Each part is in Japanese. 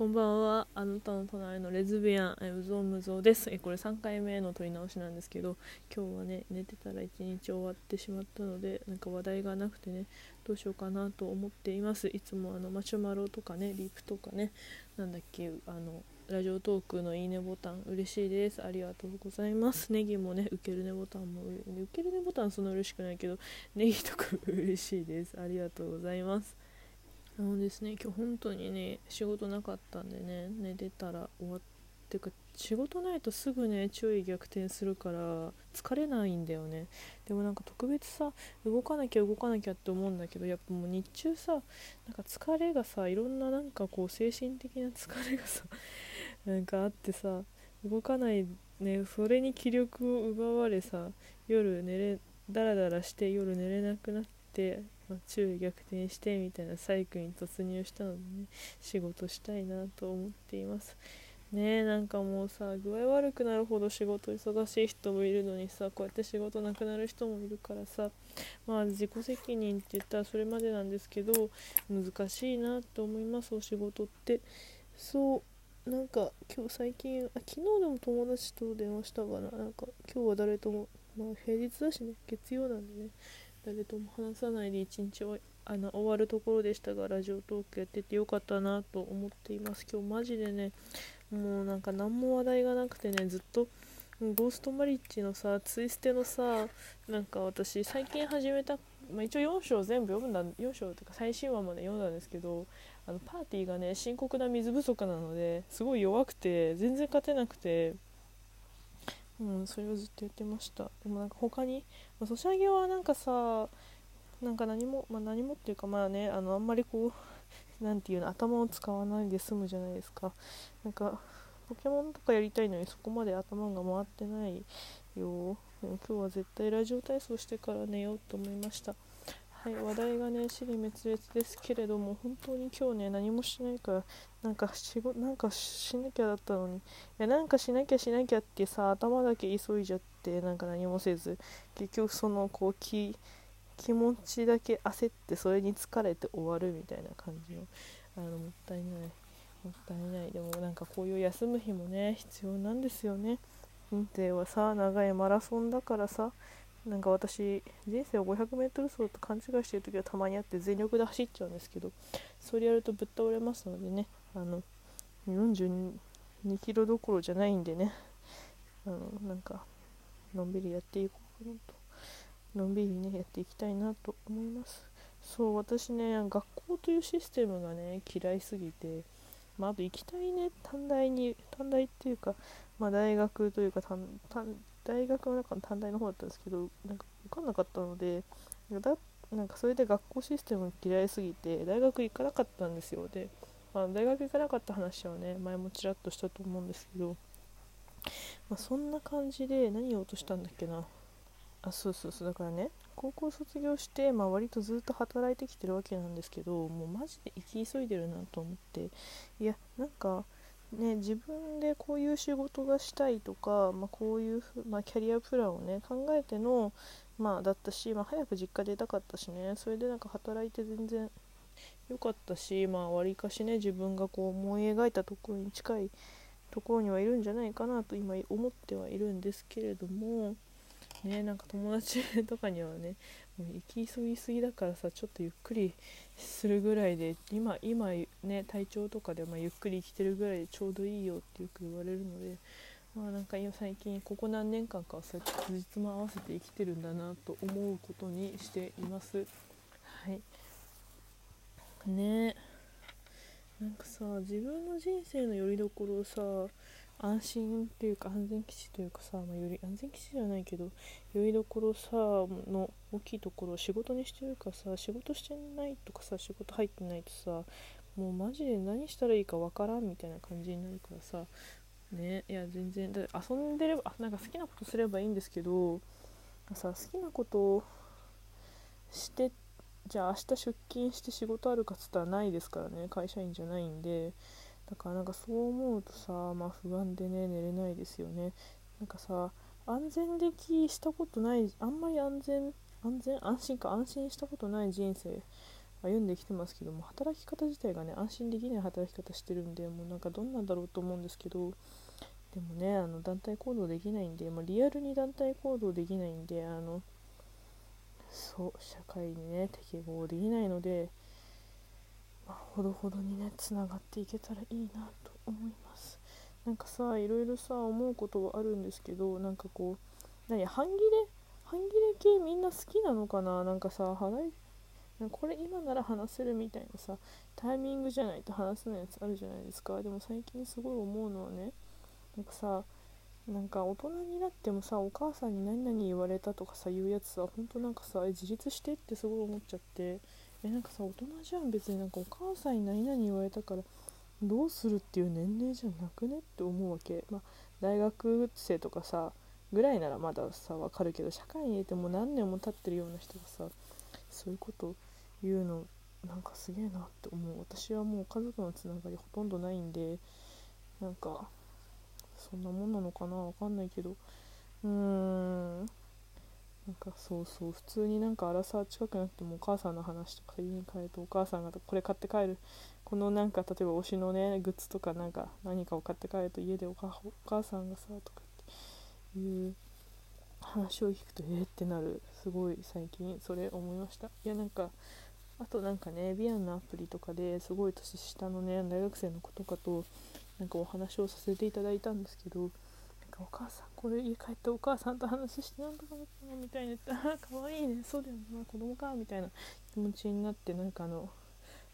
こんばんは。あなたの隣のレズビアン、えうぞうむぞうです。えこれ3回目の撮り直しなんですけど、今日はね、寝てたら一日終わってしまったので、なんか話題がなくてね、どうしようかなと思っています。いつもあのマシュマロとかね、リープとかね、なんだっけ、あの、ラジオトークのいいねボタン嬉しいです。ありがとうございます。ネギもね、受けるねボタンも、受けるねボタンそんな嬉しくないけど、ネギとか嬉しいです。ありがとうございます。あのですね。今日本当にね仕事なかったんでね寝てたら終わってか仕事ないとすぐね注意逆転するから疲れないんだよね。でもなんか特別さ動かなきゃ動かなきゃって思うんだけどやっぱもう日中さなんか疲れがさいろんななんかこう精神的な疲れがさ なんかあってさ動かないねそれに気力を奪われさ夜寝れダラダラして夜寝れなくなってまあ、注意逆転してみたいなサイクルに突入したのでね仕事したいなと思っています。ねえなんかもうさ具合悪くなるほど仕事忙しい人もいるのにさこうやって仕事なくなる人もいるからさまあ自己責任って言ったらそれまでなんですけど難しいなと思いますお仕事って。そうなんか今日最近あ昨日でも友達と電話したかな。なんか今日は誰ともまあ平日だしね月曜なんでね。誰とも話さないで一日あの終わるところでしたがラジオトークやっててよかったなと思っています。今日マジでねもうなんか何も話題がなくてねずっとゴーストマリッジのさツイステのさなんか私最近始めた、まあ、一応4章全部読んだ4章というか最新話まで読んだんですけどあのパーティーがね深刻な水不足なのですごい弱くて全然勝てなくてうんそれをずっと言ってました。でもなんか他に、まあ、ソシャゲはなんかさなんか何も、まあ、何もっていうかまあねあのあんまりこう 何て言うの頭を使わないで済むじゃないですか。なんかポケモンとかやりたいのにそこまで頭が回ってないよ。でも今日は絶対ラジオ体操してから寝ようと思いました。はい、話題がね、死に滅裂ですけれども、本当に今日ね、何もしないから、なんか仕事、なんかしなきゃだったのに、いや、なんかしなきゃしなきゃってさ、頭だけ急いじゃって、なんか何もせず、結局その、こう、気、気持ちだけ焦って、それに疲れて終わるみたいな感じの、あの、もったいない。もったいない。でもなんかこういう休む日もね、必要なんですよね。運転はさ、長いマラソンだからさ、なんか私人生を 500m 走と勘違いしてる時はたまにあって全力で走っちゃうんですけどそれやるとぶっ倒れますのでねあの42キロどころじゃないんでねあのなんかのんびりやっていこうかなとのんびりねやっていきたいなと思います。そう私ね学校というシステムがね嫌いすぎてまあ、あと行きたいね短大に短大っていうか、まあ、大学というか短大学の中の短大の方だったんですけどなんか分かんなかったのでだなんかそれで学校システム嫌いすぎて大学行かなかったんですよ。で、まあ、大学行かなかった話はね前もちらっとしたと思うんですけど、まあ、そんな感じで何を落としたんだっけな。あそうそうそうだからね高校卒業して、まあ、割とずっと働いてきてるわけなんですけどもうマジで生き急いでるなと思っていやなんかね、自分でこういう仕事がしたいとか、まあ、こういう、まあ、キャリアプランをね考えての、まあ、だったし、まあ、早く実家出たかったしねそれでなんか働いて全然良かったしまあわりかしね自分がこう思い描いたところに近いところにはいるんじゃないかなと今思ってはいるんですけれどもねなんか友達とかにはね行き急ぎすぎだからさちょっとゆっくりするぐらいで今今ね体調とかでまゆっくり生きてるぐらいでちょうどいいよってよく言われるのでまあなんか今最近ここ何年間かはそうやって辻褄合わせて生きてるんだなと思うことにしています。はい。ね。なんかさ自分の人生のよりどころをさ安心っていうか安全基地というかさ、まあ、より安全基地じゃないけどよりどころさの大きいところを仕事にしてるかさ仕事してないとかさ仕事入ってないとさもうマジで何したらいいかわからんみたいな感じになるからさねいや全然だ遊んでればなんか好きなことすればいいんですけどさ好きなことをしてじゃあ明日出勤して仕事あるかっつったらないですからね会社員じゃないんで。だからなんかそう思うとさまあ不安でね寝れないですよね。なんかさ安全的したことないあんまり安全安全安心か安心したことない人生歩んできてますけども働き方自体がね安心できない働き方してるんでもうなんかどんなんだろうと思うんですけどでもねあの団体行動できないんで、まあ、リアルに団体行動できないんであのそう社会にね適合できないので、まあ、ほどほどにねつながっていけたらいいなと思います。なんかさいろいろさ思うことはあるんですけどなんかこう何半切れ半切れ系みんな好きなのかな？なんかさ払いこれ今なら話せるみたいなさタイミングじゃないと話せないやつあるじゃないですか。でも最近すごい思うのはねなんかさなんか大人になってもさお母さんに何々言われたとかさ言うやつさほんとなんかさ自立してってすごい思っちゃってえなんかさ大人じゃん。別になんかお母さんに何々言われたからどうするっていう年齢じゃなくねって思うわけ。まあ大学生とかさぐらいならまださ分かるけど社会にいても何年も経ってるような人がさそういうこと言うのなんかすげえなって思う。私はもう家族のつながりほとんどないんでなんかそんなもんなのかなわかんないけど。うーん。なんかそうそう普通になんか荒さ近くなってもお母さんの話とか家に帰るとお母さんがこれ買って帰る。このなんか例えば推しのねグッズとかなんか何かを買って帰ると家でお母さんがさとかっていう話を聞くとえー、ってなる。すごい最近それ思いました。いやなんかあとなんかねビアンのアプリとかですごい年下のね大学生の子とかとなんかお話をさせていただいたんですけどお母さんこれ家帰ってお母さんと話してなんとかなったのみたいに言ってあかわいいねそうだよな子供か。みたいな気持ちになってなんかあの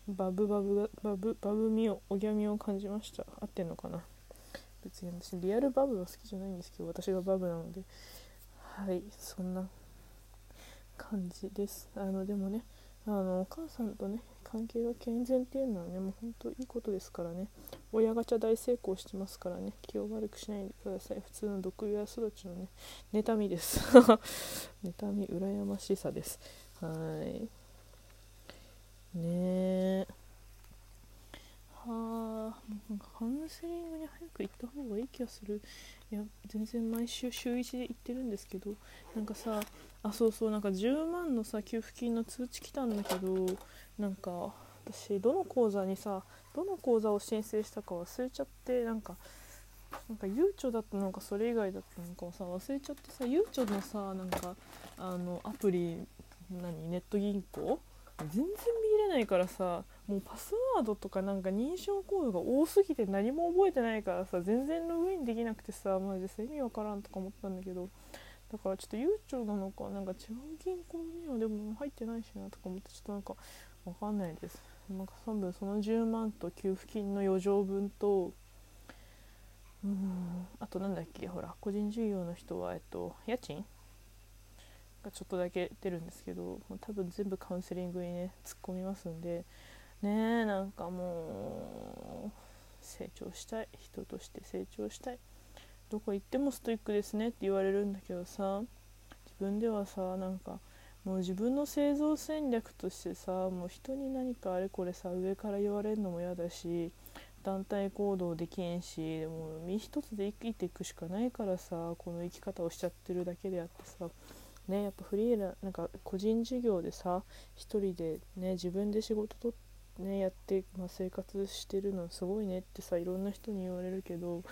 バブバブバブバブみをおぎゃみを感じました。合ってんのかな？別に私リアルバブは好きじゃないんですけど私がバブなので。はいそんな感じです。あのでもねあのお母さんとね関係が健全っていうのはねもう本当いいことですからね。親ガチャ大成功してますからね。気を悪くしないでください。普通の毒親育ちのね妬みです。妬み羨ましさです。はい。ねえ。はあ。んかカウンセリングに早く行った方がいい気がする。いや全然毎週週1で行ってるんですけどなんかさあそうそうなんか10万のさ給付金の通知来たんだけどなんか私どの口座にさどの口座を申請したか忘れちゃってなんかなんかゆうちょだったのかそれ以外だったのかをさ忘れちゃってさゆうちょのさなんかあのアプリ何ネット銀行全然見れないからさもうパスワードとかなんか認証コードが多すぎて何も覚えてないからさ全然ログインできなくてさマジで意味わからんとか思ったんだけどだからちょっと悠長なのかなんか違う銀行にはでも入ってないしなとか思ってちょっとなんかわかんないです。なんか多分その10万と給付金の余剰分とうんあとなんだっけほら個人事業の人はえっと家賃がちょっとだけ出るんですけど多分全部カウンセリングにね突っ込みますんでねえなんかもう成長したい人として成長したい。どこ行ってもストイックですねって言われるんだけどさ自分ではさなんかもう自分の製造戦略としてさもう人に何かあれこれさ上から言われるのも嫌だし団体行動できんしでも身一つで生きていくしかないからさこの生き方をしちゃってるだけであってさねやっぱフリーラなんか個人事業でさ1人でね自分で仕事とねやって、まあ、生活してるのすごいねってさいろんな人に言われるけど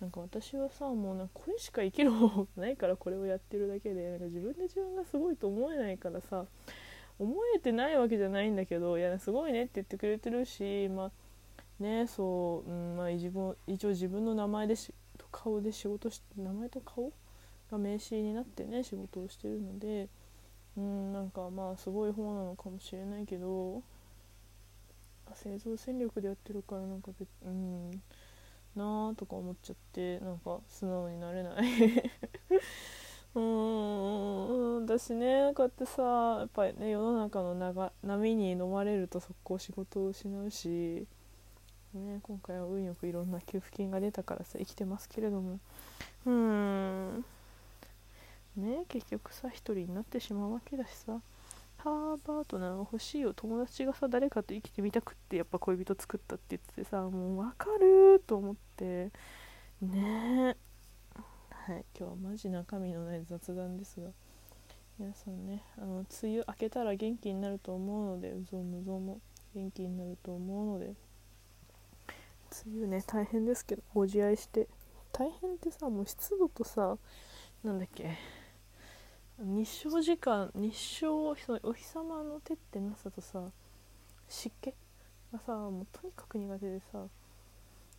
なんか私はさもうなんかこれしか生きる方法ないからこれをやってるだけでなんか自分で自分がすごいと思えないからさ思えてないわけじゃないんだけどいやすごいねって言ってくれてるしまあねそう、うんまあ、自分一応自分の名前で顔で仕事して名前と顔が名刺になってね仕事をしてるのでうんなんかまあすごい方なのかもしれないけど製造戦略でやってるからなんか別うんなあとか思っちゃってなんか素直になれない。うーん私ねこうやってさやっぱりね世の中の流波に飲まれると速攻仕事を失うし、ね、今回は運よくいろんな給付金が出たからさ生きてますけれども。うん。ね結局さ一人になってしまうわけだしさ。ハーバートナーが欲しいよ。友達がさ誰かと生きてみたくってやっぱ恋人作ったって言ってさもう分かると思って。ね。はい今日はマジ中身のない雑談ですが。皆さんねあの梅雨明けたら元気になると思うのでうぞうむぞうも。元気になると思うので。梅雨ね大変ですけどご自愛して。大変ってさもう湿度とさなんだっけ。日照時間日照そお日様の手ってなさとさ湿気？がさもうとにかく苦手でさ。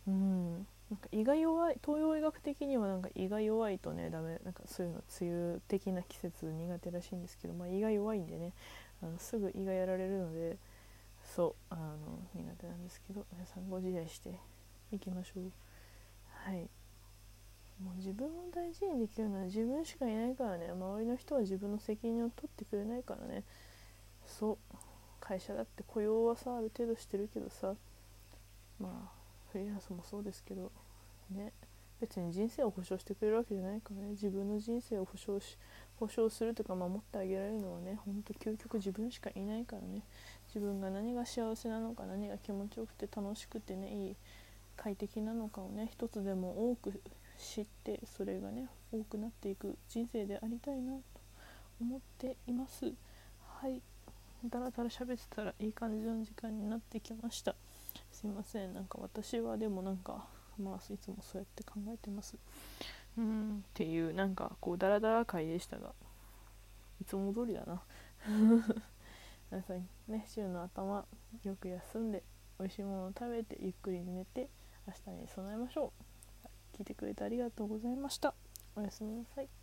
うん。なんか胃が弱い東洋医学的にはなんか胃が弱いとねダメ。なんかそういうの梅雨的な季節苦手らしいんですけど、まあ、胃が弱いんでねあのすぐ胃がやられるのでそうあの苦手なんですけど。皆さんご自愛していきましょう。はい。もう自分を大事にできるのは自分しかいないからね。周りの人は自分の責任を取ってくれないからね。そう。会社だって雇用はさある程度してるけどさ。まあフリーランスもそうですけど。ね。別に人生を保証してくれるわけじゃないからね。自分の人生を保証し保証するとか守ってあげられるのはねほんと究極自分しかいないからね。自分が何が幸せなのか何が気持ちよくて楽しくてねいい快適なのかをね一つでも多く知ってそれがね多くなっていく人生でありたいなと思っています。はい。だらだら喋ってたらいい感じの時間になってきました。すいません。なんか私はでもなんかまあいつもそうやって考えてます。うんっていうなんかこうダラダラ回でしたがいつも通りだな。皆さんね週の頭よく休んで美味しいものを食べてゆっくり寝て明日に備えましょう。聞いてくれてありがとうございました。おやすみなさい。